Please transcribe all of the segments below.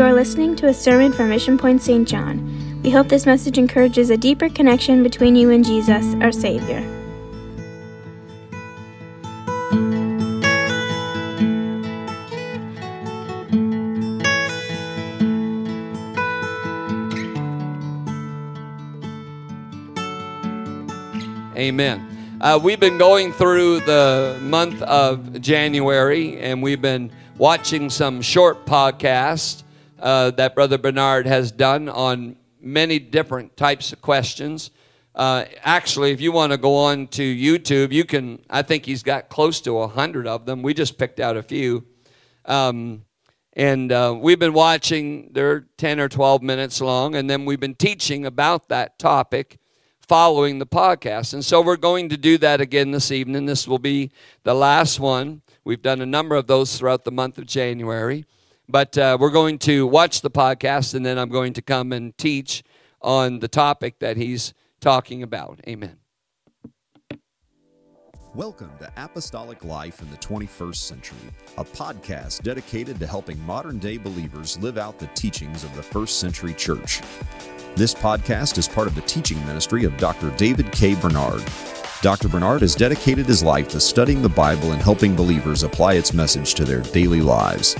You are listening to a sermon from Mission Point St. John. We hope this message encourages a deeper connection between you and Jesus, our Savior. Amen. Uh, we've been going through the month of January and we've been watching some short podcasts uh, that Brother Bernard has done on many different types of questions. Uh, actually, if you want to go on to YouTube, you can. I think he's got close to a hundred of them. We just picked out a few, um, and uh, we've been watching. They're ten or twelve minutes long, and then we've been teaching about that topic following the podcast. And so we're going to do that again this evening. This will be the last one. We've done a number of those throughout the month of January. But uh, we're going to watch the podcast, and then I'm going to come and teach on the topic that he's talking about. Amen. Welcome to Apostolic Life in the 21st Century, a podcast dedicated to helping modern day believers live out the teachings of the first century church. This podcast is part of the teaching ministry of Dr. David K. Bernard. Dr. Bernard has dedicated his life to studying the Bible and helping believers apply its message to their daily lives.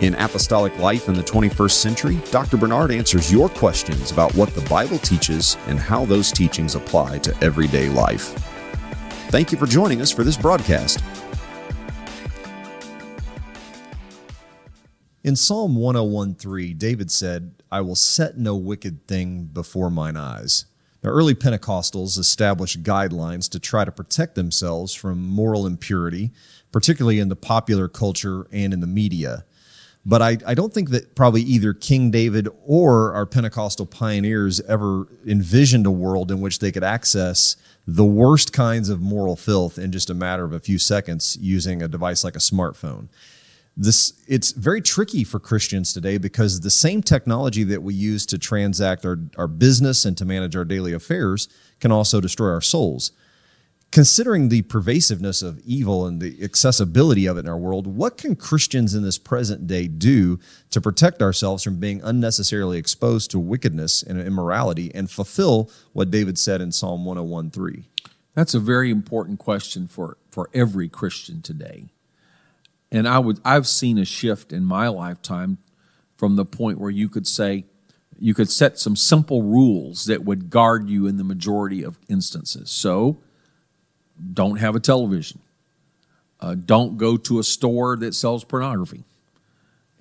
In Apostolic Life in the 21st Century, Dr. Bernard answers your questions about what the Bible teaches and how those teachings apply to everyday life. Thank you for joining us for this broadcast. In Psalm 101:3, David said, "I will set no wicked thing before mine eyes." Now, early Pentecostals established guidelines to try to protect themselves from moral impurity, particularly in the popular culture and in the media. But I, I don't think that probably either King David or our Pentecostal pioneers ever envisioned a world in which they could access the worst kinds of moral filth in just a matter of a few seconds using a device like a smartphone this it's very tricky for Christians today because the same technology that we use to transact our, our business and to manage our daily affairs can also destroy our souls. Considering the pervasiveness of evil and the accessibility of it in our world, what can Christians in this present day do to protect ourselves from being unnecessarily exposed to wickedness and immorality and fulfill what David said in Psalm 101:3? That's a very important question for, for every Christian today and I would I've seen a shift in my lifetime from the point where you could say you could set some simple rules that would guard you in the majority of instances. So don't have a television. Uh, don't go to a store that sells pornography.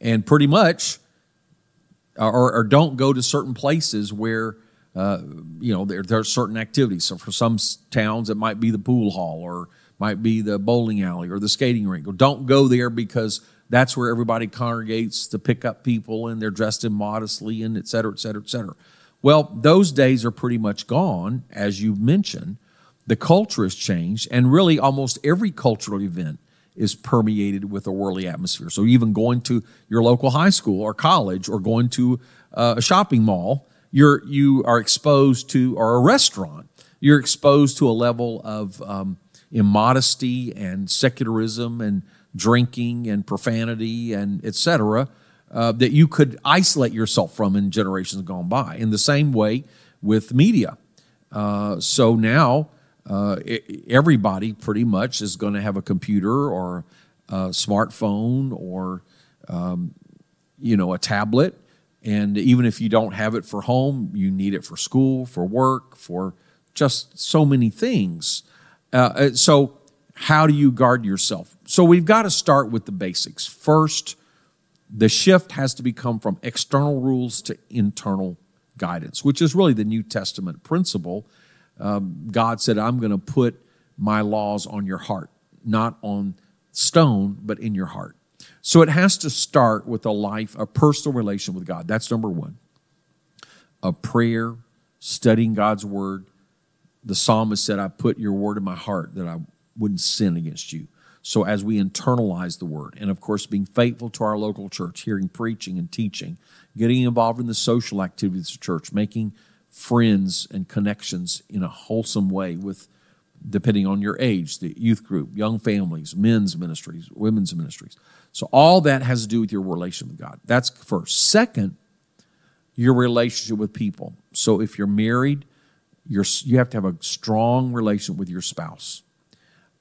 And pretty much, or, or don't go to certain places where, uh, you know, there, there are certain activities. So for some towns, it might be the pool hall or might be the bowling alley or the skating rink. Or don't go there because that's where everybody congregates to pick up people and they're dressed in modestly and et cetera, et cetera, et cetera. Well, those days are pretty much gone, as you mentioned. The culture has changed, and really almost every cultural event is permeated with a worldly atmosphere. So even going to your local high school or college or going to uh, a shopping mall, you're you are exposed to or a restaurant, you're exposed to a level of um, immodesty and secularism and drinking and profanity and etc. Uh, that you could isolate yourself from in generations gone by. In the same way with media. Uh, so now uh, everybody pretty much is going to have a computer or a smartphone or um, you know a tablet. And even if you don't have it for home, you need it for school, for work, for just so many things. Uh, uh, so, how do you guard yourself? So, we've got to start with the basics. First, the shift has to become from external rules to internal guidance, which is really the New Testament principle. Um, God said, I'm going to put my laws on your heart, not on stone, but in your heart. So it has to start with a life, a personal relation with God. That's number one. A prayer, studying God's word, the psalmist said, I put your word in my heart that I wouldn't sin against you. So as we internalize the word, and of course, being faithful to our local church, hearing preaching and teaching, getting involved in the social activities of church, making friends and connections in a wholesome way with depending on your age, the youth group, young families, men's ministries, women's ministries. So all that has to do with your relationship with God. That's first. Second, your relationship with people. So if you're married, you're, you have to have a strong relationship with your spouse.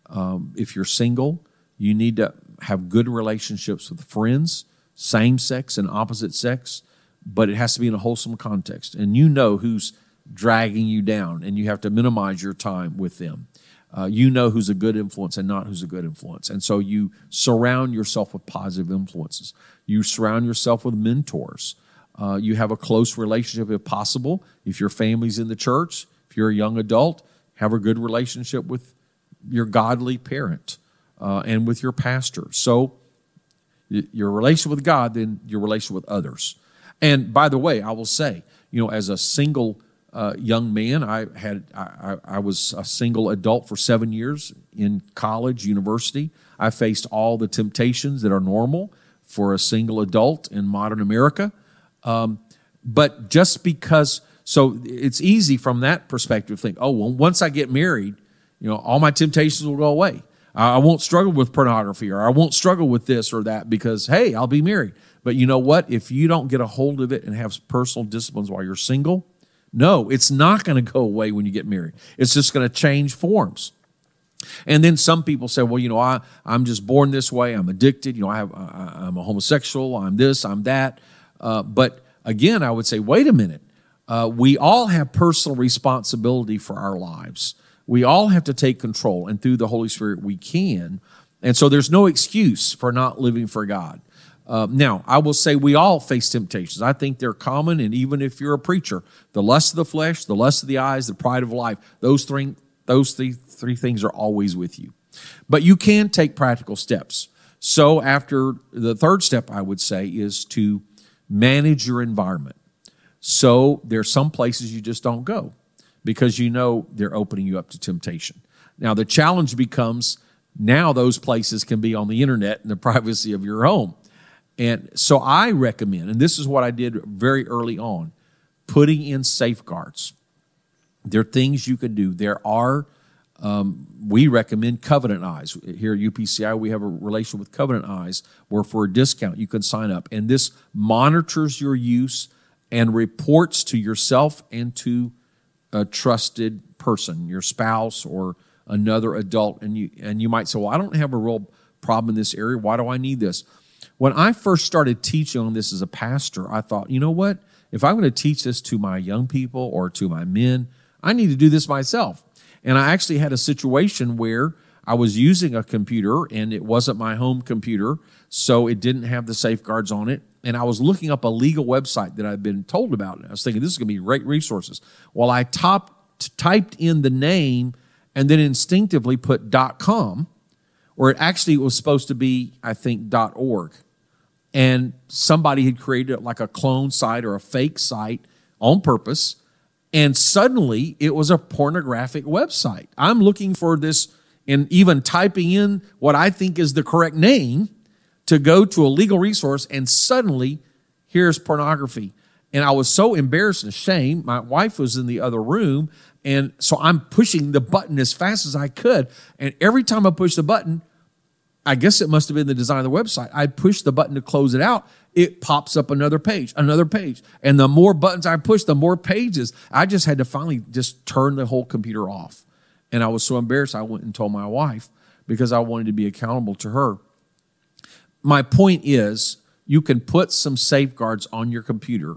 Um, if you're single, you need to have good relationships with friends, same sex and opposite sex, but it has to be in a wholesome context. And you know who's dragging you down, and you have to minimize your time with them. Uh, you know who's a good influence and not who's a good influence. And so you surround yourself with positive influences. You surround yourself with mentors. Uh, you have a close relationship if possible. If your family's in the church, if you're a young adult, have a good relationship with your godly parent uh, and with your pastor. So your relationship with God, then your relationship with others. And by the way, I will say, you know, as a single uh, young man. I had I, I, was a single adult for seven years in college, university. I faced all the temptations that are normal for a single adult in modern America. Um, but just because, so it's easy from that perspective to think, oh, well, once I get married, you know, all my temptations will go away. I won't struggle with pornography or I won't struggle with this or that because, hey, I'll be married. But you know what? If you don't get a hold of it and have personal disciplines while you're single, no, it's not going to go away when you get married. It's just going to change forms. And then some people say, well, you know, I, I'm just born this way. I'm addicted. You know, I have, I, am a homosexual. I'm this, I'm that. Uh, but again, I would say, wait a minute. Uh, we all have personal responsibility for our lives. We all have to take control, and through the Holy Spirit, we can. And so there's no excuse for not living for God. Uh, now, I will say we all face temptations. I think they're common, and even if you're a preacher, the lust of the flesh, the lust of the eyes, the pride of life, those three, those three, three things are always with you. But you can take practical steps. So, after the third step, I would say, is to manage your environment. So, there's some places you just don't go because you know they're opening you up to temptation. Now, the challenge becomes now those places can be on the internet in the privacy of your home. And so I recommend, and this is what I did very early on, putting in safeguards. There are things you can do. There are, um, we recommend Covenant Eyes. Here at UPCI, we have a relation with Covenant Eyes where for a discount you can sign up. And this monitors your use and reports to yourself and to a trusted person, your spouse or another adult. And you, and you might say, well, I don't have a real problem in this area. Why do I need this? When I first started teaching on this as a pastor, I thought, you know what? If I'm going to teach this to my young people or to my men, I need to do this myself. And I actually had a situation where I was using a computer and it wasn't my home computer, so it didn't have the safeguards on it. And I was looking up a legal website that I'd been told about. And I was thinking, this is going to be great resources. Well, I top, typed in the name and then instinctively put .com or it actually was supposed to be, I think, .org. And somebody had created like a clone site or a fake site on purpose. And suddenly it was a pornographic website. I'm looking for this and even typing in what I think is the correct name to go to a legal resource, and suddenly here's pornography. And I was so embarrassed and ashamed. My wife was in the other room. And so I'm pushing the button as fast as I could. And every time I push the button, I guess it must have been the design of the website. I push the button to close it out. It pops up another page, another page. And the more buttons I push, the more pages. I just had to finally just turn the whole computer off. And I was so embarrassed, I went and told my wife because I wanted to be accountable to her. My point is, you can put some safeguards on your computer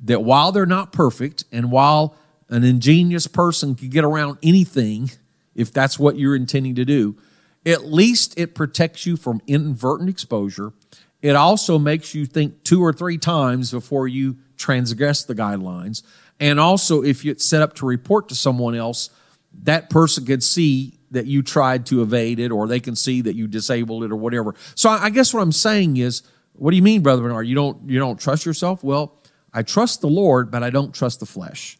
that while they're not perfect and while an ingenious person can get around anything, if that's what you're intending to do, at least it protects you from inadvertent exposure. It also makes you think two or three times before you transgress the guidelines. And also, if it's set up to report to someone else, that person can see that you tried to evade it or they can see that you disabled it or whatever. So I guess what I'm saying is, what do you mean, Brother Bernard? You don't you don't trust yourself? Well, I trust the Lord, but I don't trust the flesh.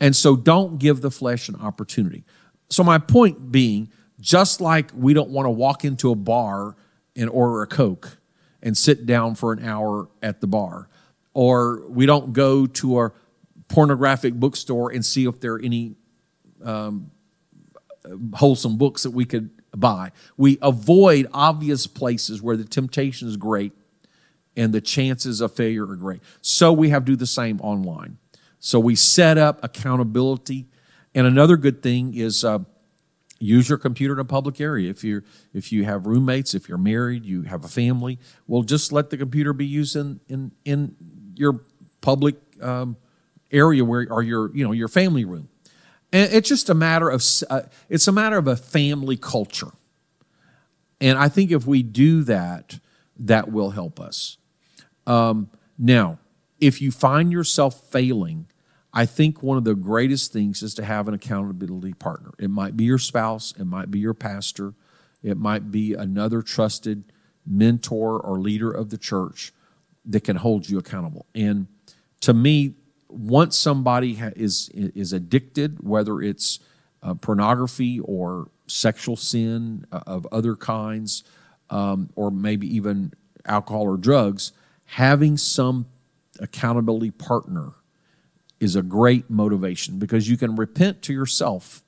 And so don't give the flesh an opportunity. So my point being, just like we don't want to walk into a bar and order a Coke and sit down for an hour at the bar, or we don't go to a pornographic bookstore and see if there are any um, wholesome books that we could buy. We avoid obvious places where the temptation is great and the chances of failure are great. So we have to do the same online. So we set up accountability. And another good thing is uh, use your computer in a public area. If you if you have roommates, if you're married, you have a family, well, just let the computer be used in in, in your public um, area where or your you know your family room. And it's just a matter of uh, it's a matter of a family culture. And I think if we do that, that will help us. Um, now, if you find yourself failing, I think one of the greatest things is to have an accountability partner. It might be your spouse, it might be your pastor, it might be another trusted mentor or leader of the church that can hold you accountable. And to me, once somebody ha- is is addicted, whether it's uh, pornography or sexual sin uh, of other kinds, um, or maybe even alcohol or drugs, having some accountability partner is a great motivation because you can repent to yourself,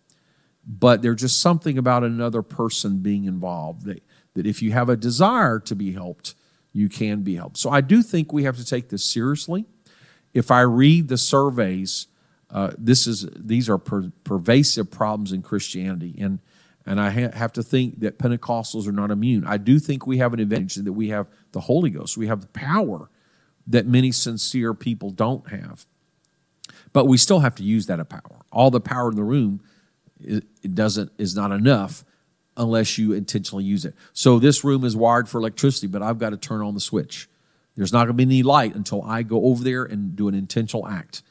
but there's just something about another person being involved that, that if you have a desire to be helped, you can be helped. So I do think we have to take this seriously. If I read the surveys, uh, this is these are per, pervasive problems in Christianity, and and I ha- have to think that Pentecostals are not immune. I do think we have an advantage that we have the Holy Ghost, we have the power that many sincere people don't have, but we still have to use that power. All the power in the room, it, it doesn't is not enough unless you intentionally use it. So this room is wired for electricity, but I've got to turn on the switch. There's not going to be any light until I go over there and do an intentional act.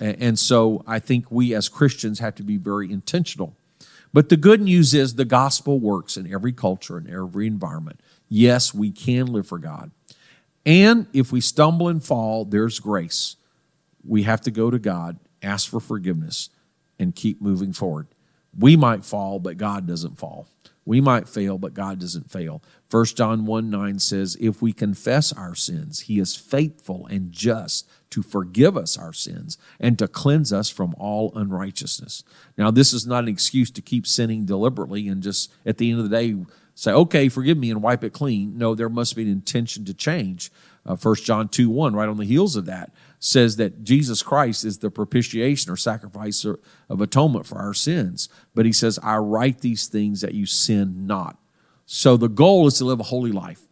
And so I think we as Christians have to be very intentional. But the good news is the gospel works in every culture and every environment. Yes, we can live for God. And if we stumble and fall, there's grace. We have to go to God, ask for forgiveness, and keep moving forward. We might fall, but God doesn't fall. We might fail, but God doesn't fail. 1 John 1 9 says, If we confess our sins, he is faithful and just to forgive us our sins and to cleanse us from all unrighteousness. Now, this is not an excuse to keep sinning deliberately and just at the end of the day say, okay, forgive me and wipe it clean. No, there must be an intention to change. Uh, 1 John 2 1, right on the heels of that, says that Jesus Christ is the propitiation or sacrifice of atonement for our sins. But he says, I write these things that you sin not. So the goal is to live a holy life.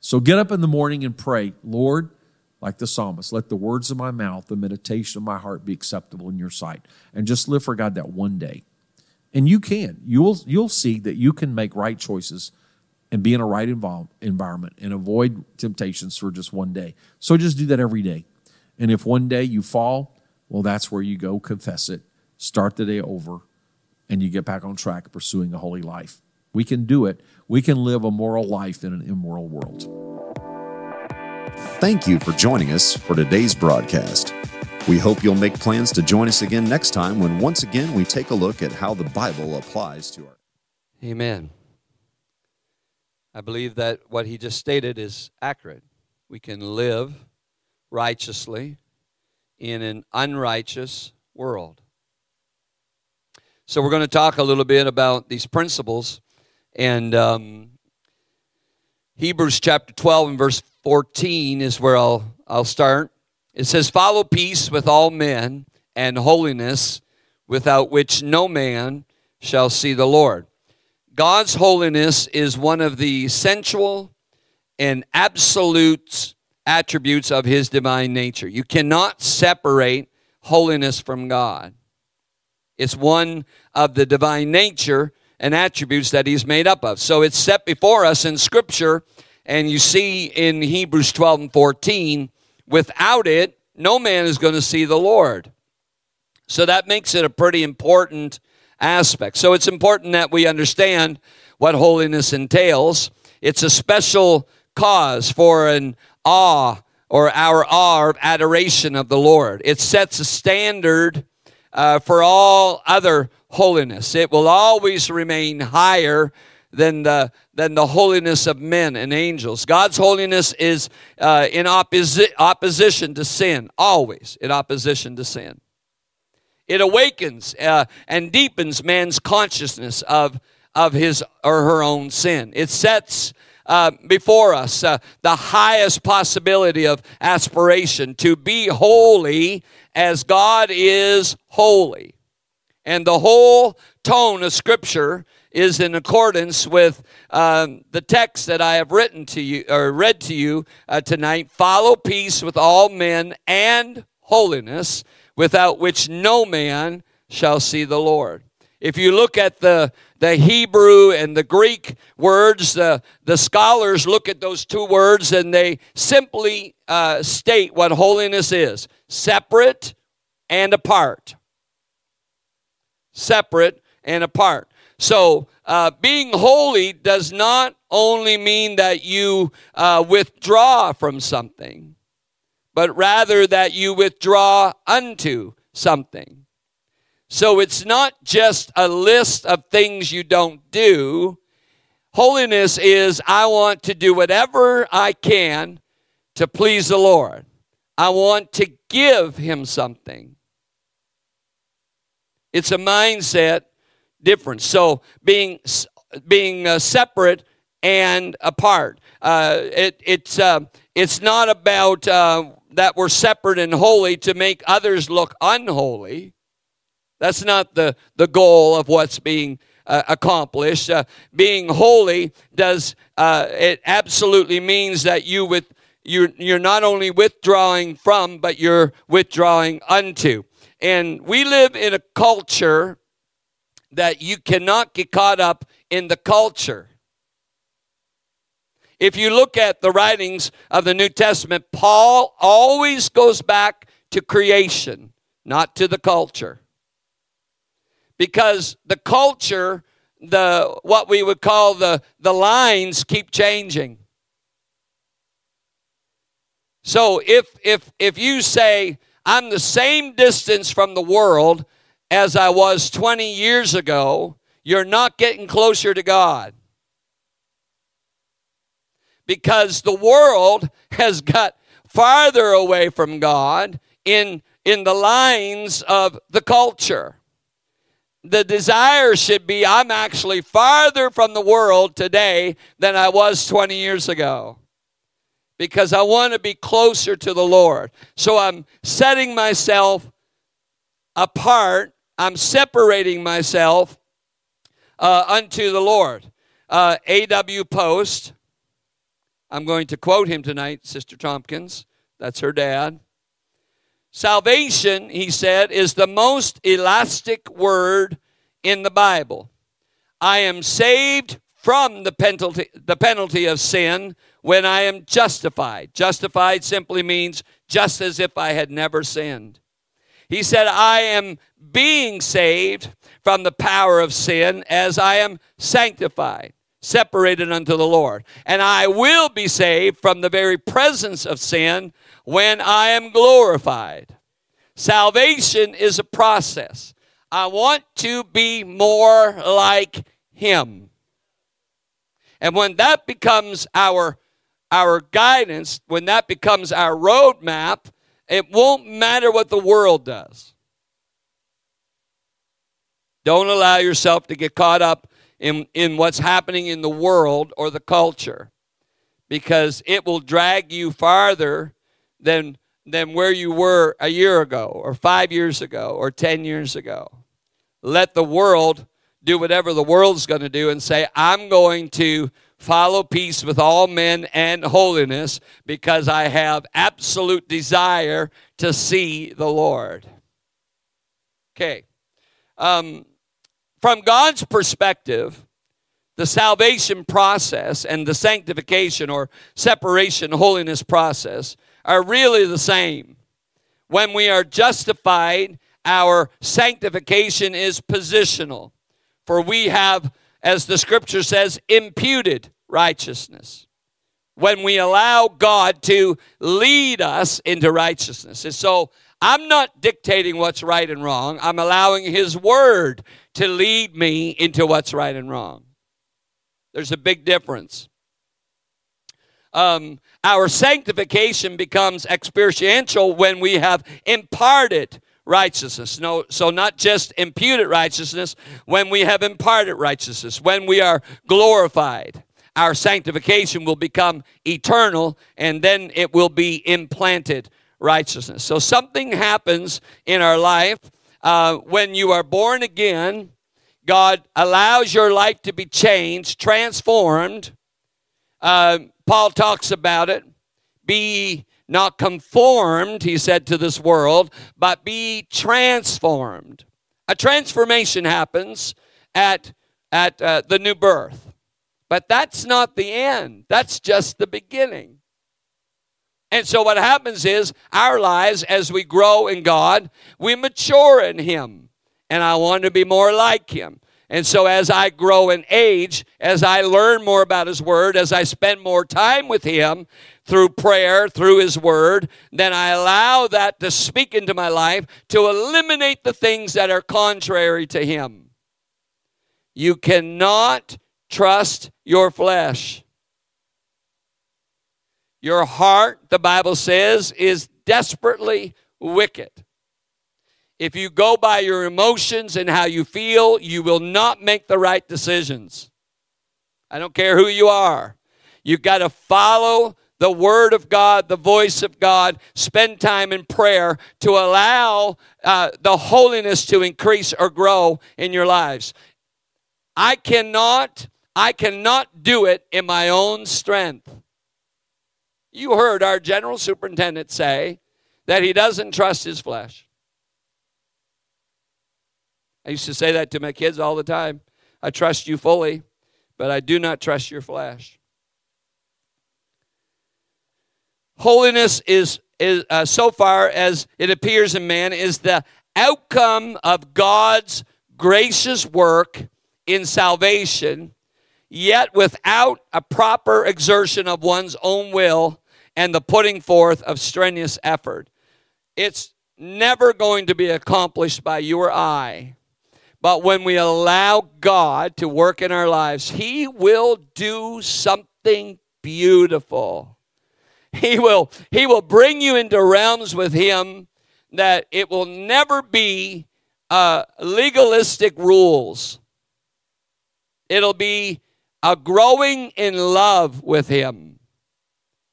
So get up in the morning and pray, Lord, like the psalmist, let the words of my mouth, the meditation of my heart be acceptable in your sight. And just live for God that one day. And you can. You'll, you'll see that you can make right choices and be in a right environment and avoid temptations for just one day. So just do that every day. And if one day you fall, well, that's where you go confess it, start the day over, and you get back on track pursuing a holy life. We can do it. We can live a moral life in an immoral world. Thank you for joining us for today's broadcast. We hope you'll make plans to join us again next time when once again we take a look at how the Bible applies to our. Amen. I believe that what he just stated is accurate. We can live righteously in an unrighteous world. So, we're going to talk a little bit about these principles. And um, Hebrews chapter 12 and verse 14 is where I'll, I'll start. It says, Follow peace with all men and holiness, without which no man shall see the Lord. God's holiness is one of the sensual and absolute attributes of his divine nature. You cannot separate holiness from God. It's one of the divine nature and attributes that he's made up of. So it's set before us in Scripture, and you see in Hebrews 12 and 14, without it, no man is going to see the Lord. So that makes it a pretty important aspect. So it's important that we understand what holiness entails. It's a special cause for an awe or our awe of adoration of the Lord. It sets a standard uh, for all other holiness. It will always remain higher than the than the holiness of men and angels. God's holiness is uh, in opposi- opposition to sin, always in opposition to sin. it awakens uh, and deepens man's consciousness of, of his or her own sin. It sets uh, before us uh, the highest possibility of aspiration to be holy as God is holy. And the whole tone of Scripture is in accordance with um, the text that I have written to you or read to you uh, tonight. Follow peace with all men and holiness, without which no man shall see the Lord. If you look at the, the Hebrew and the Greek words, the, the scholars look at those two words and they simply uh, state what holiness is separate and apart. Separate and apart. So, uh, being holy does not only mean that you uh, withdraw from something, but rather that you withdraw unto something. So it's not just a list of things you don't do. Holiness is I want to do whatever I can to please the Lord. I want to give Him something. It's a mindset difference. So being being uh, separate and apart. Uh, it, it's uh, it's not about uh, that we're separate and holy to make others look unholy. That's not the, the goal of what's being uh, accomplished. Uh, being holy does uh, it absolutely means that you with you you're not only withdrawing from, but you're withdrawing unto. And we live in a culture that you cannot get caught up in the culture. If you look at the writings of the New Testament, Paul always goes back to creation, not to the culture because the culture, the what we would call the, the lines keep changing. So if if if you say I'm the same distance from the world as I was 20 years ago, you're not getting closer to God. Because the world has got farther away from God in in the lines of the culture the desire should be I'm actually farther from the world today than I was 20 years ago because I want to be closer to the Lord. So I'm setting myself apart, I'm separating myself uh, unto the Lord. Uh, A.W. Post, I'm going to quote him tonight, Sister Tompkins. That's her dad. Salvation, he said, is the most elastic word in the Bible. I am saved from the penalty, the penalty of sin when I am justified. Justified simply means just as if I had never sinned. He said, I am being saved from the power of sin as I am sanctified, separated unto the Lord. And I will be saved from the very presence of sin when I am glorified. Salvation is a process. I want to be more like Him. And when that becomes our, our guidance, when that becomes our roadmap, it won't matter what the world does. Don't allow yourself to get caught up in, in what's happening in the world or the culture because it will drag you farther than than where you were a year ago or five years ago or 10 years ago. Let the world do whatever the world's going to do and say, I'm going to follow peace with all men and holiness because I have absolute desire to see the Lord. Okay. Um, from God's perspective, the salvation process and the sanctification or separation holiness process are really the same. When we are justified, our sanctification is positional. For we have, as the scripture says, imputed righteousness. When we allow God to lead us into righteousness. And so I'm not dictating what's right and wrong. I'm allowing His Word to lead me into what's right and wrong. There's a big difference um, our sanctification becomes experiential when we have imparted righteousness. No, so not just imputed righteousness, when we have imparted righteousness, when we are glorified, our sanctification will become eternal and then it will be implanted righteousness. So something happens in our life uh, when you are born again. God allows your life to be changed, transformed. Uh, Paul talks about it. Be not conformed, he said, to this world, but be transformed. A transformation happens at, at uh, the new birth. But that's not the end, that's just the beginning. And so what happens is our lives, as we grow in God, we mature in Him. And I want to be more like Him. And so, as I grow in age, as I learn more about His Word, as I spend more time with Him through prayer, through His Word, then I allow that to speak into my life to eliminate the things that are contrary to Him. You cannot trust your flesh. Your heart, the Bible says, is desperately wicked. If you go by your emotions and how you feel, you will not make the right decisions. I don't care who you are. You've got to follow the Word of God, the voice of God, spend time in prayer to allow uh, the holiness to increase or grow in your lives. I cannot, I cannot do it in my own strength. You heard our general superintendent say that he doesn't trust his flesh. I used to say that to my kids all the time. I trust you fully, but I do not trust your flesh. Holiness is, is uh, so far as it appears in man, is the outcome of God's gracious work in salvation, yet without a proper exertion of one's own will and the putting forth of strenuous effort. It's never going to be accomplished by you or I. But when we allow God to work in our lives, He will do something beautiful. He will, he will bring you into realms with Him that it will never be uh, legalistic rules. It'll be a growing in love with Him.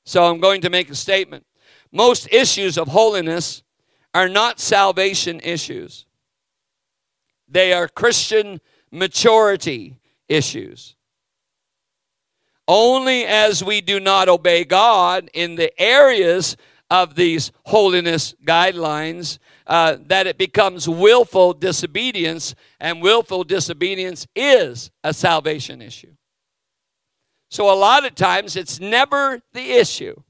So I'm going to make a statement. Most issues of holiness are not salvation issues, they are Christian maturity issues. Only as we do not obey God in the areas of these holiness guidelines uh, that it becomes willful disobedience, and willful disobedience is a salvation issue. So, a lot of times, it's never the issue.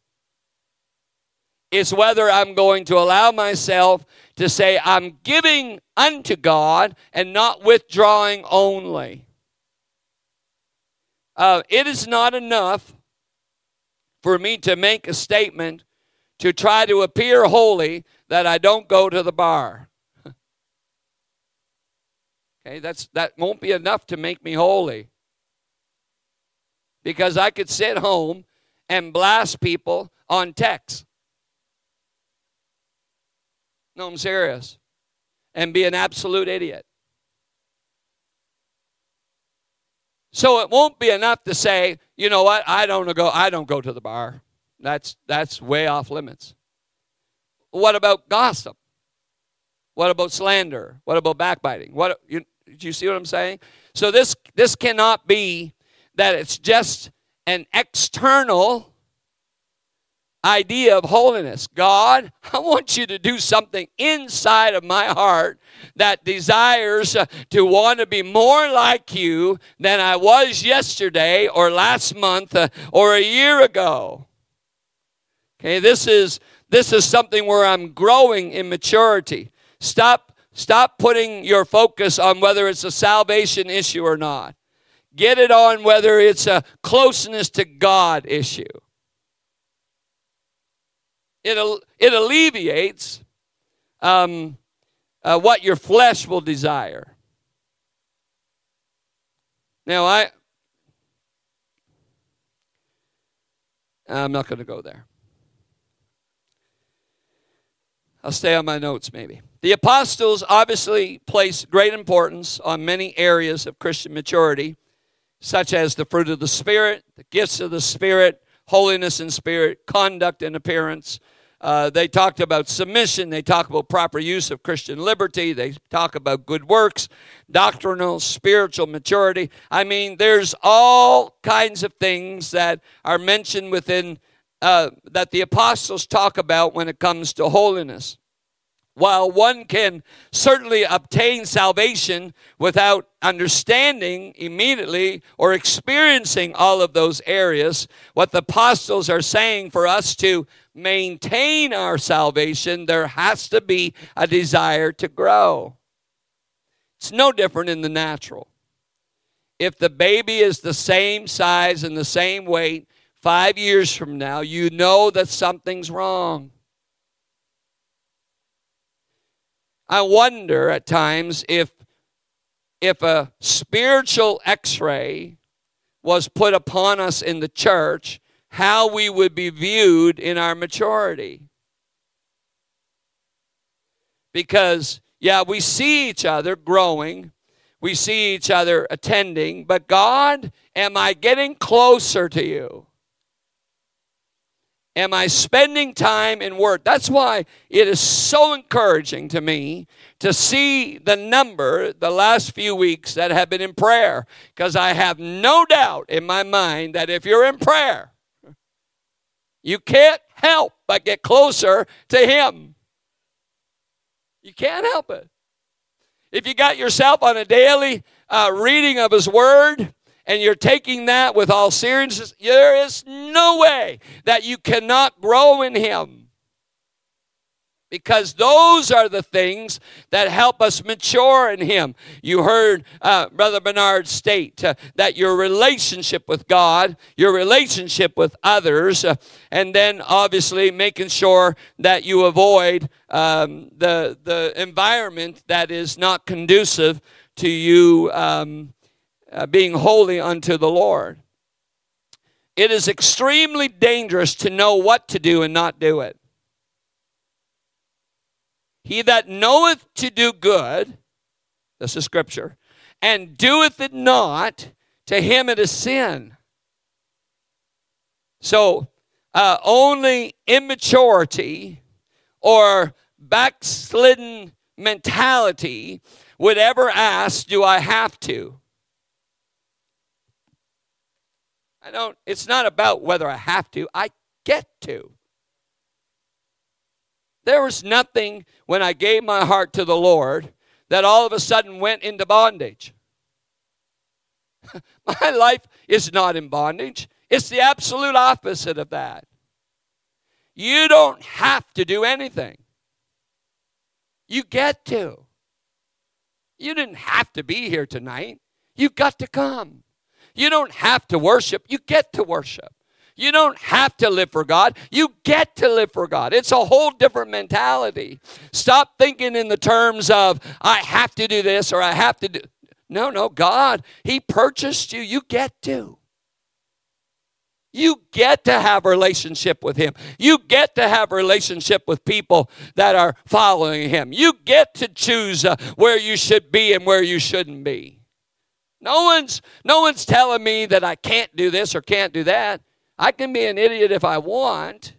It's whether I'm going to allow myself to say, I'm giving unto God and not withdrawing only. Uh, it is not enough for me to make a statement to try to appear holy that I don't go to the bar. okay, that's that won't be enough to make me holy. Because I could sit home and blast people on text. No, I'm serious. And be an absolute idiot. So it won't be enough to say, you know what, I don't go I don't go to the bar. That's that's way off limits. What about gossip? What about slander? What about backbiting? What you do you see what I'm saying? So this this cannot be that it's just an external idea of holiness. God, I want you to do something inside of my heart that desires uh, to want to be more like you than I was yesterday or last month uh, or a year ago. Okay, this is this is something where I'm growing in maturity. Stop stop putting your focus on whether it's a salvation issue or not. Get it on whether it's a closeness to God issue it, it alleviates um, uh, what your flesh will desire. Now, I, I'm not going to go there. I'll stay on my notes maybe. The apostles obviously place great importance on many areas of Christian maturity, such as the fruit of the Spirit, the gifts of the Spirit, holiness in spirit, conduct and appearance. Uh, they talked about submission. They talk about proper use of Christian liberty. They talk about good works, doctrinal, spiritual maturity. I mean, there's all kinds of things that are mentioned within uh, that the apostles talk about when it comes to holiness. While one can certainly obtain salvation without understanding immediately or experiencing all of those areas, what the apostles are saying for us to maintain our salvation, there has to be a desire to grow. It's no different in the natural. If the baby is the same size and the same weight five years from now, you know that something's wrong. I wonder at times if if a spiritual x-ray was put upon us in the church, how we would be viewed in our maturity. Because yeah, we see each other growing, we see each other attending, but God, am I getting closer to you? Am I spending time in Word? That's why it is so encouraging to me to see the number the last few weeks that have been in prayer. Because I have no doubt in my mind that if you're in prayer, you can't help but get closer to Him. You can't help it. If you got yourself on a daily uh, reading of His Word, and you're taking that with all seriousness, there is no way that you cannot grow in Him. Because those are the things that help us mature in Him. You heard uh, Brother Bernard state uh, that your relationship with God, your relationship with others, uh, and then obviously making sure that you avoid um, the, the environment that is not conducive to you um, uh, being holy unto the Lord. It is extremely dangerous to know what to do and not do it. He that knoweth to do good, this is scripture, and doeth it not, to him it is sin. So, uh, only immaturity or backslidden mentality would ever ask, Do I have to? I don't, it's not about whether I have to, I get to. There was nothing when I gave my heart to the Lord that all of a sudden went into bondage. my life is not in bondage, it's the absolute opposite of that. You don't have to do anything, you get to. You didn't have to be here tonight. You got to come. You don't have to worship, you get to worship. You don't have to live for God. You get to live for God. It's a whole different mentality. Stop thinking in the terms of, I have to do this or I have to do. No, no, God, He purchased you. You get to. You get to have a relationship with Him. You get to have relationship with people that are following Him. You get to choose uh, where you should be and where you shouldn't be. No one's, no one's telling me that I can't do this or can't do that. I can be an idiot if I want.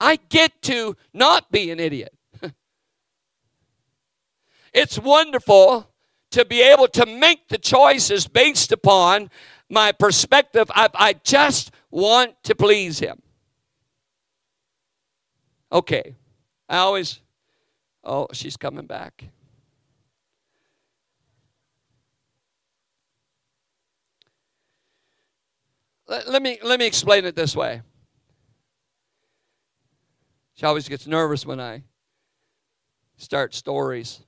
I get to not be an idiot. it's wonderful to be able to make the choices based upon my perspective. I, I just want to please Him. Okay. I always, oh, she's coming back. Let, let, me, let me explain it this way. She always gets nervous when I start stories.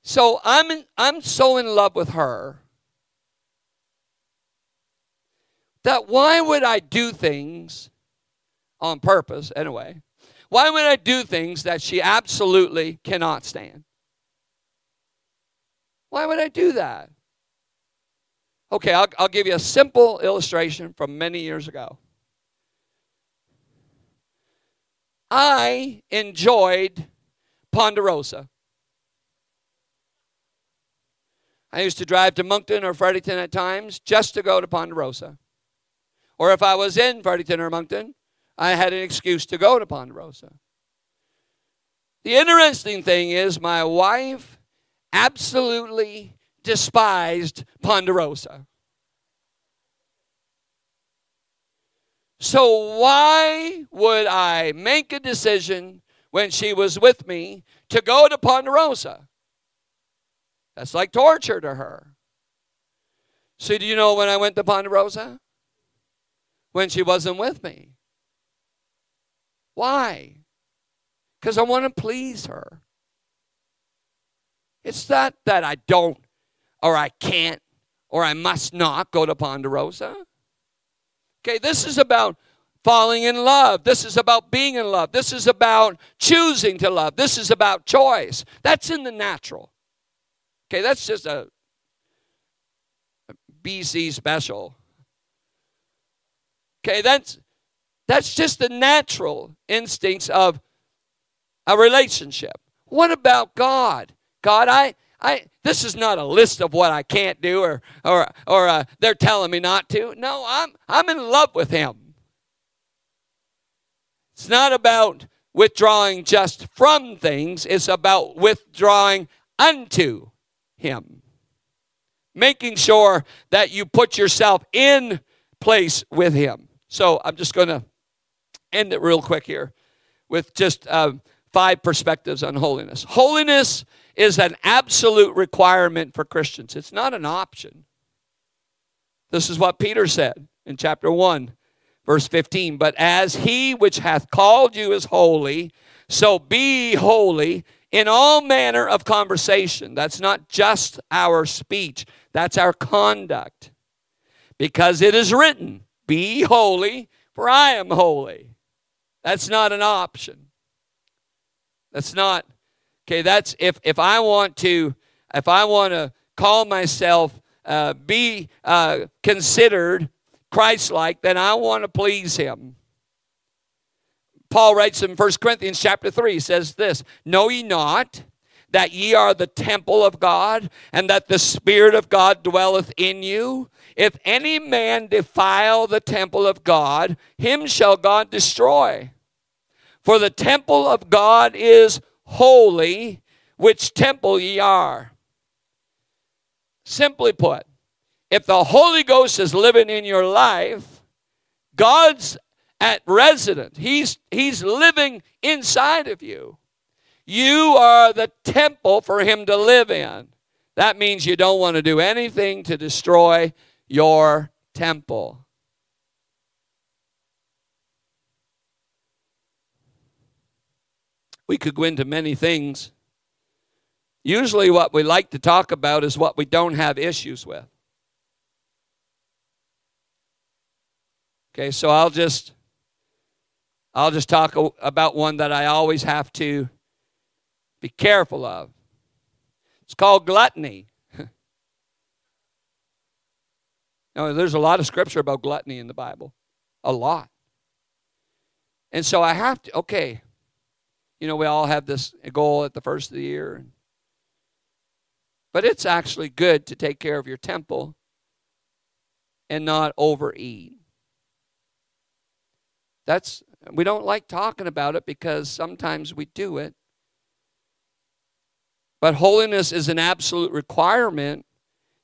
So I'm, in, I'm so in love with her that why would I do things on purpose, anyway? Why would I do things that she absolutely cannot stand? Why would I do that? Okay, I'll, I'll give you a simple illustration from many years ago. I enjoyed Ponderosa. I used to drive to Moncton or Fredericton at times just to go to Ponderosa. Or if I was in Fredericton or Moncton, I had an excuse to go to Ponderosa. The interesting thing is, my wife absolutely despised Ponderosa. So, why would I make a decision when she was with me to go to Ponderosa? That's like torture to her. So, do you know when I went to Ponderosa? When she wasn't with me. Why? Because I want to please her. It's not that I don't or I can't or I must not go to Ponderosa. Okay, this is about falling in love. This is about being in love. This is about choosing to love. This is about choice. That's in the natural. Okay, that's just a, a BC special. Okay, that's that's just the natural instincts of a relationship. What about God? God, I I this is not a list of what I can't do or or or uh, they're telling me not to. No, I'm I'm in love with him. It's not about withdrawing just from things, it's about withdrawing unto him. Making sure that you put yourself in place with him. So I'm just going to end it real quick here with just uh, five perspectives on holiness. Holiness is an absolute requirement for Christians, it's not an option. This is what Peter said in chapter 1, verse 15. But as he which hath called you is holy, so be holy in all manner of conversation. That's not just our speech, that's our conduct. Because it is written, Be holy, for I am holy. That's not an option. That's not, okay, that's if, if I want to, if I want to call myself, uh, be uh, considered Christ like, then I want to please him. Paul writes in 1 Corinthians chapter 3, he says this Know ye not that ye are the temple of God, and that the Spirit of God dwelleth in you? If any man defile the temple of God, him shall God destroy. For the temple of God is holy, which temple ye are. Simply put, if the Holy Ghost is living in your life, God's at resident. He's he's living inside of you. You are the temple for him to live in. That means you don't want to do anything to destroy your temple. We could go into many things. Usually, what we like to talk about is what we don't have issues with. Okay, so I'll just I'll just talk about one that I always have to be careful of. It's called gluttony. now, there's a lot of scripture about gluttony in the Bible, a lot. And so I have to, okay, you know, we all have this goal at the first of the year. But it's actually good to take care of your temple and not overeat. That's we don't like talking about it because sometimes we do it. But holiness is an absolute requirement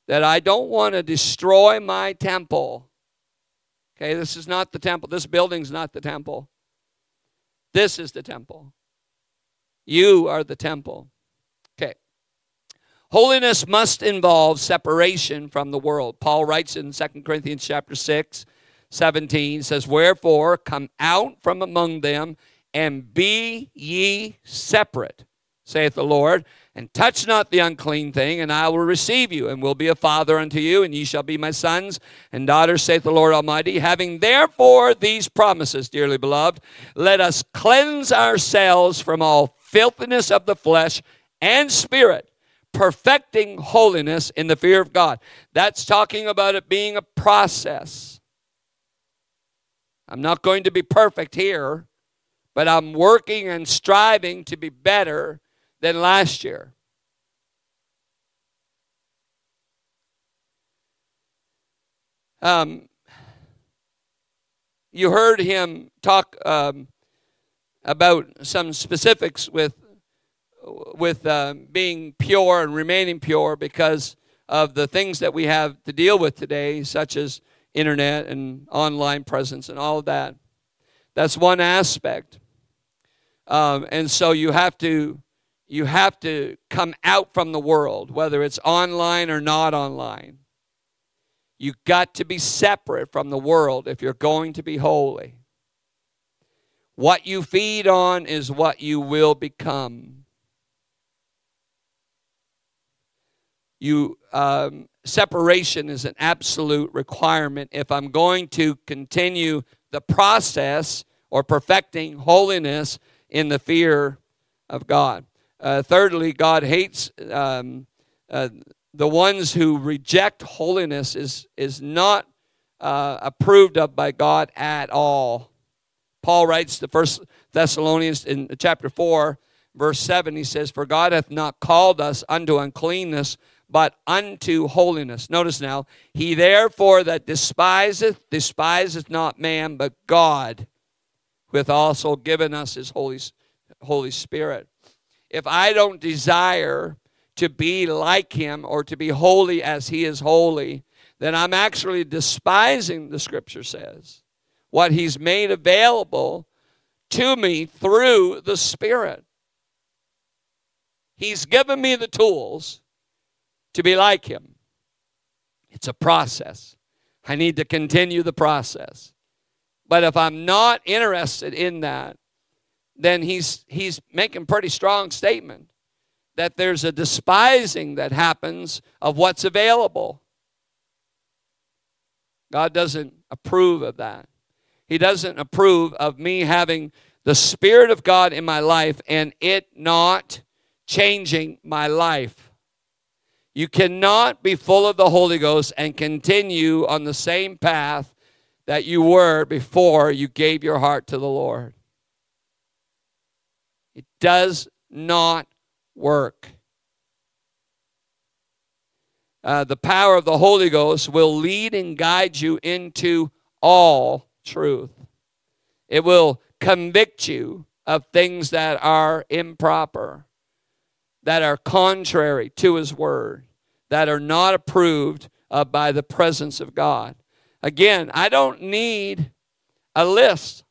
that I don't want to destroy my temple. Okay, this is not the temple. This building's not the temple. This is the temple. You are the temple. Okay. Holiness must involve separation from the world. Paul writes in 2 Corinthians chapter 6, 17 says, Wherefore come out from among them and be ye separate, saith the Lord, and touch not the unclean thing, and I will receive you, and will be a father unto you, and ye shall be my sons and daughters, saith the Lord Almighty. Having therefore these promises, dearly beloved, let us cleanse ourselves from all filthiness of the flesh and spirit, perfecting holiness in the fear of God. That's talking about it being a process. I'm not going to be perfect here, but I'm working and striving to be better than last year. Um, you heard him talk um, about some specifics with with uh, being pure and remaining pure because of the things that we have to deal with today, such as internet and online presence and all of that. That's one aspect. Um, and so you have to you have to come out from the world, whether it's online or not online. You got to be separate from the world if you're going to be holy. What you feed on is what you will become. You um, separation is an absolute requirement if I'm going to continue the process or perfecting holiness in the fear of God. Uh, thirdly, God hates um, uh, the ones who reject holiness is is not uh, approved of by God at all. Paul writes the First Thessalonians in chapter four, verse seven. He says, "For God hath not called us unto uncleanness." but unto holiness. Notice now, he therefore that despiseth, despiseth not man, but God, who hath also given us his Holy, Holy Spirit. If I don't desire to be like him or to be holy as he is holy, then I'm actually despising, the scripture says, what he's made available to me through the Spirit. He's given me the tools to be like him. It's a process. I need to continue the process. But if I'm not interested in that, then he's he's making pretty strong statement that there's a despising that happens of what's available. God doesn't approve of that. He doesn't approve of me having the Spirit of God in my life and it not changing my life. You cannot be full of the Holy Ghost and continue on the same path that you were before you gave your heart to the Lord. It does not work. Uh, the power of the Holy Ghost will lead and guide you into all truth. It will convict you of things that are improper that are contrary to His Word, that are not approved uh, by the presence of God. Again, I don't need a list.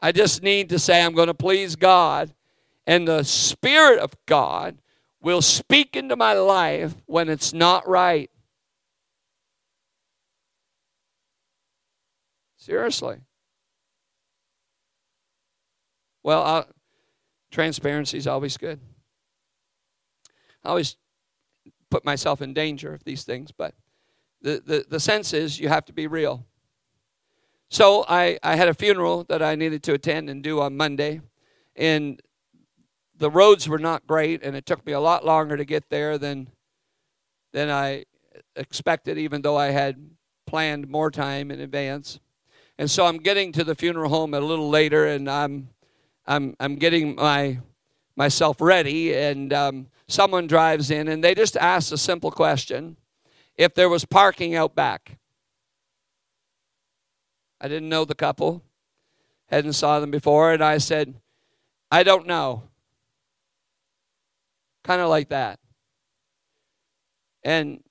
I just need to say, I'm going to please God, and the Spirit of God will speak into my life when it's not right. Seriously. Well, uh, transparency is always good. I always put myself in danger of these things, but the, the, the sense is you have to be real. So I, I had a funeral that I needed to attend and do on Monday, and the roads were not great, and it took me a lot longer to get there than than I expected, even though I had planned more time in advance. And so I'm getting to the funeral home a little later, and I'm I'm I'm getting my myself ready, and um, someone drives in and they just ask a simple question if there was parking out back. I didn't know the couple, hadn't saw them before, and I said, I don't know. Kind of like that. And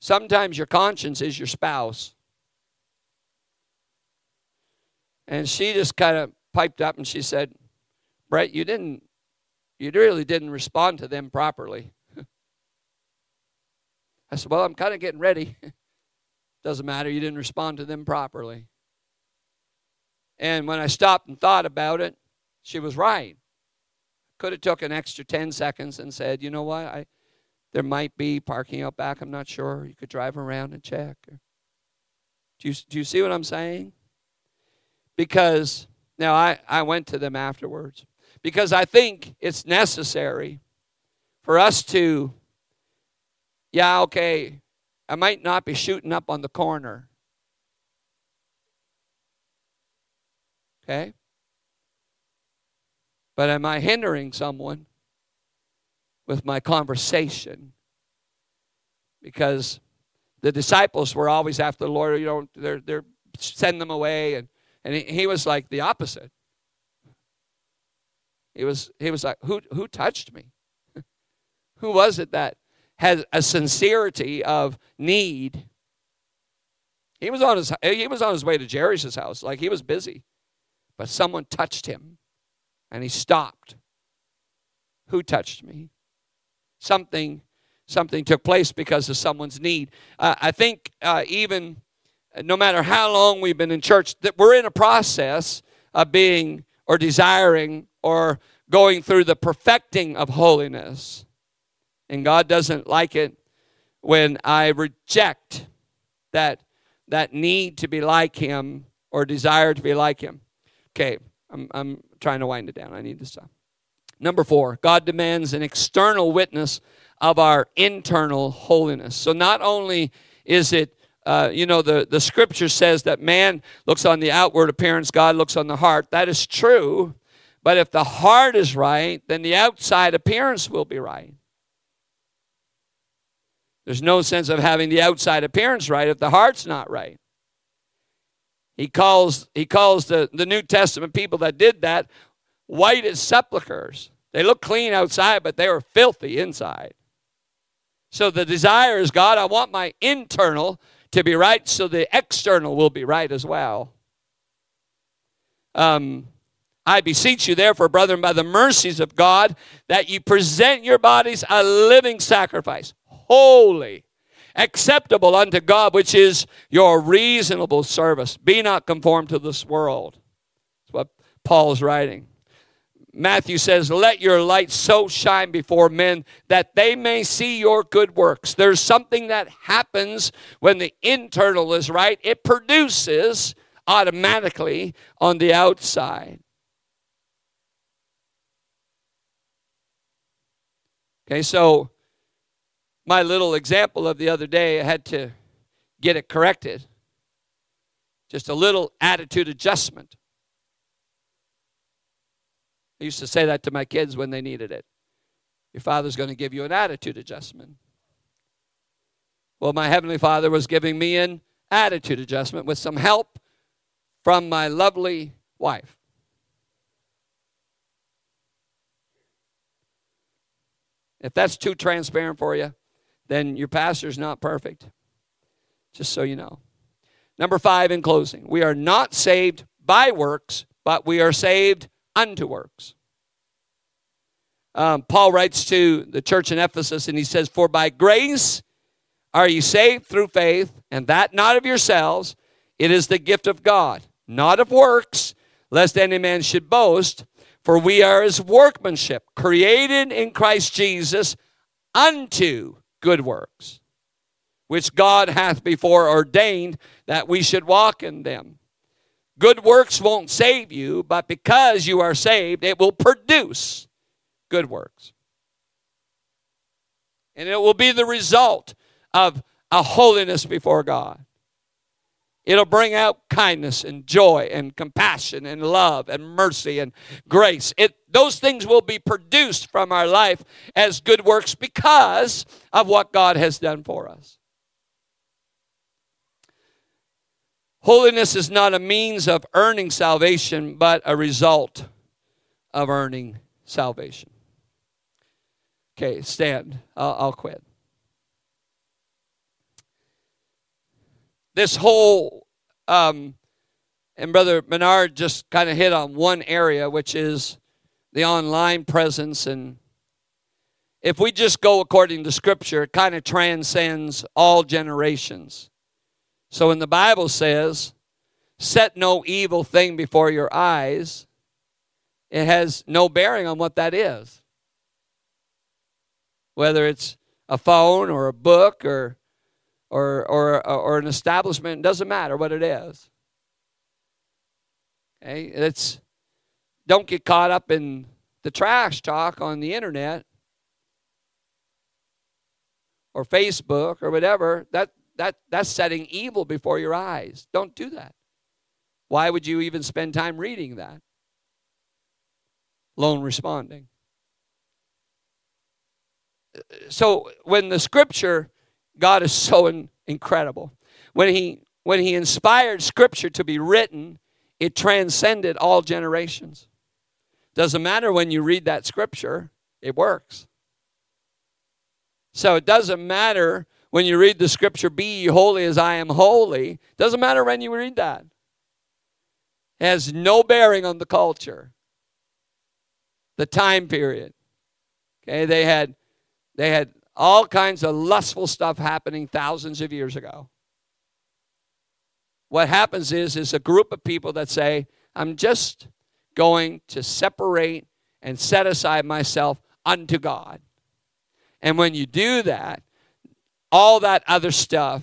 sometimes your conscience is your spouse. And she just kind of piped up and she said, Brett, you didn't you really didn't respond to them properly. I said, Well, I'm kind of getting ready. Doesn't matter, you didn't respond to them properly. And when I stopped and thought about it, she was right. Could have took an extra 10 seconds and said, you know what, I, there might be parking out back, I'm not sure. You could drive around and check. Do you, do you see what I'm saying? Because now I, I went to them afterwards because I think it's necessary for us to, yeah, okay, I might not be shooting up on the corner. Okay? But am I hindering someone with my conversation? Because the disciples were always after the Lord, you know, they're, they're send them away. And, and he, he was like the opposite. He was, he was like, who, who touched me? who was it that had a sincerity of need? He was on his, he was on his way to Jairus' house, like he was busy. But someone touched him and he stopped. Who touched me? Something, something took place because of someone's need. Uh, I think uh, even Uh, no matter how long we've been in church, that we're in a process of being or desiring or going through the perfecting of holiness. And God doesn't like it when I reject that, that need to be like Him or desire to be like Him. Okay, I'm, I'm trying to wind it down. I need to stop. Number four, God demands an external witness of our internal holiness. So not only is it uh, you know, the, the scripture says that man looks on the outward appearance, God looks on the heart. That is true. But if the heart is right, then the outside appearance will be right. There's no sense of having the outside appearance right if the heart's not right. He calls, he calls the, the New Testament people that did that white as sepulchres. They look clean outside, but they were filthy inside. So the desire is God, I want my internal to be right, so the external will be right as well. Um, I beseech you, therefore, brethren, by the mercies of God, that you present your bodies a living sacrifice, holy, acceptable unto God, which is your reasonable service. Be not conformed to this world. That's what Paul's writing. Matthew says, Let your light so shine before men that they may see your good works. There's something that happens when the internal is right, it produces automatically on the outside. Okay, so my little example of the other day, I had to get it corrected. Just a little attitude adjustment. I used to say that to my kids when they needed it. Your father's going to give you an attitude adjustment. Well, my Heavenly Father was giving me an attitude adjustment with some help from my lovely wife. If that's too transparent for you, then your pastor's not perfect. Just so you know. Number five, in closing, we are not saved by works, but we are saved unto works. Um, Paul writes to the church in Ephesus and he says, For by grace are you saved through faith, and that not of yourselves, it is the gift of God, not of works, lest any man should boast. For we are his workmanship, created in Christ Jesus unto good works, which God hath before ordained that we should walk in them. Good works won't save you, but because you are saved, it will produce good works. And it will be the result of a holiness before God. It'll bring out kindness and joy and compassion and love and mercy and grace. It, those things will be produced from our life as good works because of what God has done for us. Holiness is not a means of earning salvation, but a result of earning salvation. Okay, stand. I'll, I'll quit. This whole, um, and Brother Bernard just kind of hit on one area, which is the online presence. And if we just go according to Scripture, it kind of transcends all generations. So when the Bible says, set no evil thing before your eyes, it has no bearing on what that is. Whether it's a phone or a book or or or or an establishment, it doesn't matter what it is. Okay? It's don't get caught up in the trash talk on the internet or Facebook or whatever. That that, that's setting evil before your eyes. Don't do that. Why would you even spend time reading that? lone responding. So when the scripture, God is so in, incredible. When he when he inspired scripture to be written, it transcended all generations. Doesn't matter when you read that scripture, it works. So it doesn't matter when you read the scripture, be holy as I am holy. Doesn't matter when you read that. It has no bearing on the culture, the time period. Okay, they had they had all kinds of lustful stuff happening thousands of years ago. What happens is is a group of people that say, I'm just going to separate and set aside myself unto God. And when you do that, all that other stuff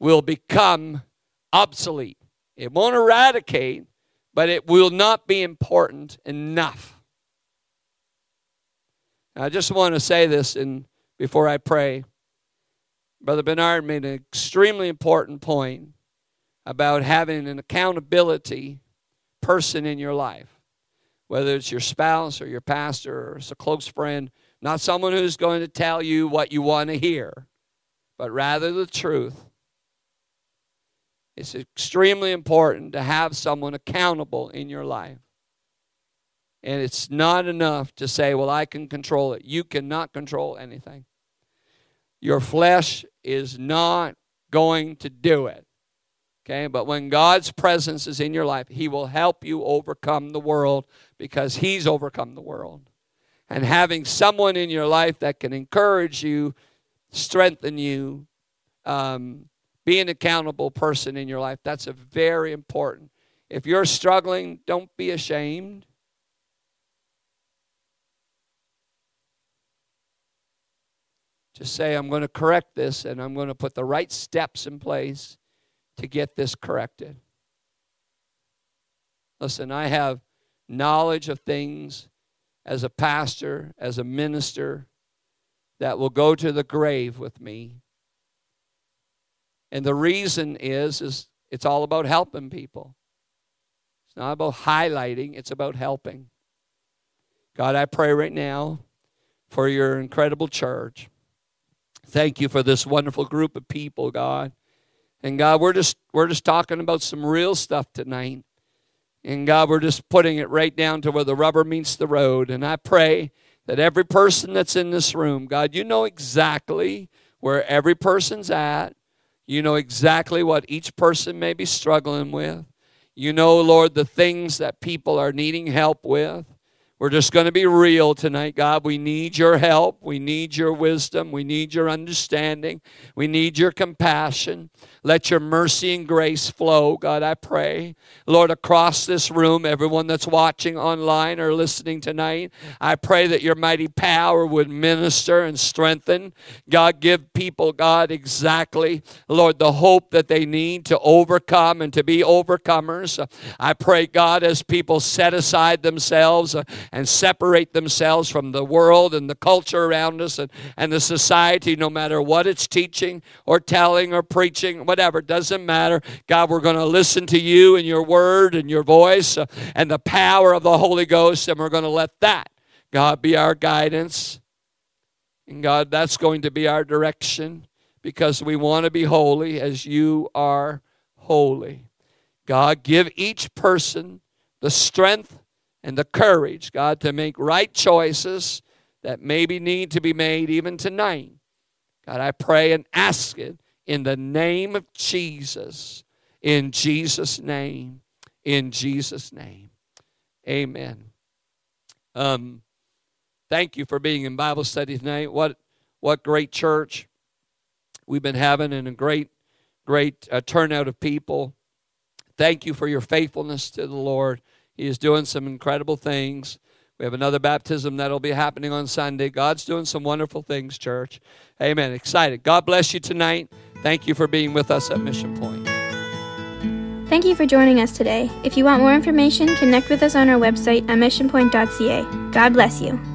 will become obsolete. It won't eradicate, but it will not be important enough. I just want to say this in, before I pray. Brother Bernard made an extremely important point about having an accountability person in your life, whether it's your spouse or your pastor or it's a close friend, not someone who's going to tell you what you want to hear, but rather the truth. It's extremely important to have someone accountable in your life. And it's not enough to say, well, I can control it. You cannot control anything. Your flesh is not going to do it. Okay, but when God's presence is in your life, He will help you overcome the world because He's overcome the world. And having someone in your life that can encourage you, strengthen you, um, be an accountable person in your life, that's a very important. If you're struggling, don't be ashamed. Just say, I'm going to correct this and I'm going to put the right steps in place to get this corrected. Listen, I have knowledge of things as a pastor, as a minister, that will go to the grave with me. And the reason is, is it's all about helping people. It's not about highlighting, it's about helping. God, I pray right now for your incredible church. Thank you for this wonderful group of people, God. And God, we're just we're just talking about some real stuff tonight. And God, we're just putting it right down to where the rubber meets the road. And I pray that every person that's in this room, God, you know exactly where every person's at. You know exactly what each person may be struggling with. You know, Lord, the things that people are needing help with. We're just going to be real tonight, God. We need your help. We need your wisdom. We need your understanding. We need your compassion. Let your mercy and grace flow, God, I pray. Lord, across this room, everyone that's watching online or listening tonight, I pray that your mighty power would minister and strengthen. God, give people, God, exactly, Lord, the hope that they need to overcome and to be overcomers. I pray, God, as people set aside themselves and separate themselves from the world and the culture around us and, and the society, no matter what it's teaching or telling or preaching, whatever, doesn't matter. God, we're going to listen to you and your word and your voice uh, and the power of the Holy Ghost, and we're going to let that, God, be our guidance. And God, that's going to be our direction because we want to be holy as you are holy. God, give each person the strength and the courage, God, to make right choices that maybe need to be made even tonight. God, I pray and ask it in the name of Jesus. In Jesus' name. In Jesus' name. Amen. Um, thank you for being in Bible study tonight. What what great church we've been having and a great great uh, turnout of people. Thank you for your faithfulness to the Lord. He is doing some incredible things. We have another baptism that'll be happening on Sunday. God's doing some wonderful things, church. Amen. Excited. God bless you tonight. Thank you for being with us at Mission Point. Thank you for joining us today. If you want more information, connect with us on our website at missionpoint.ca. God bless you.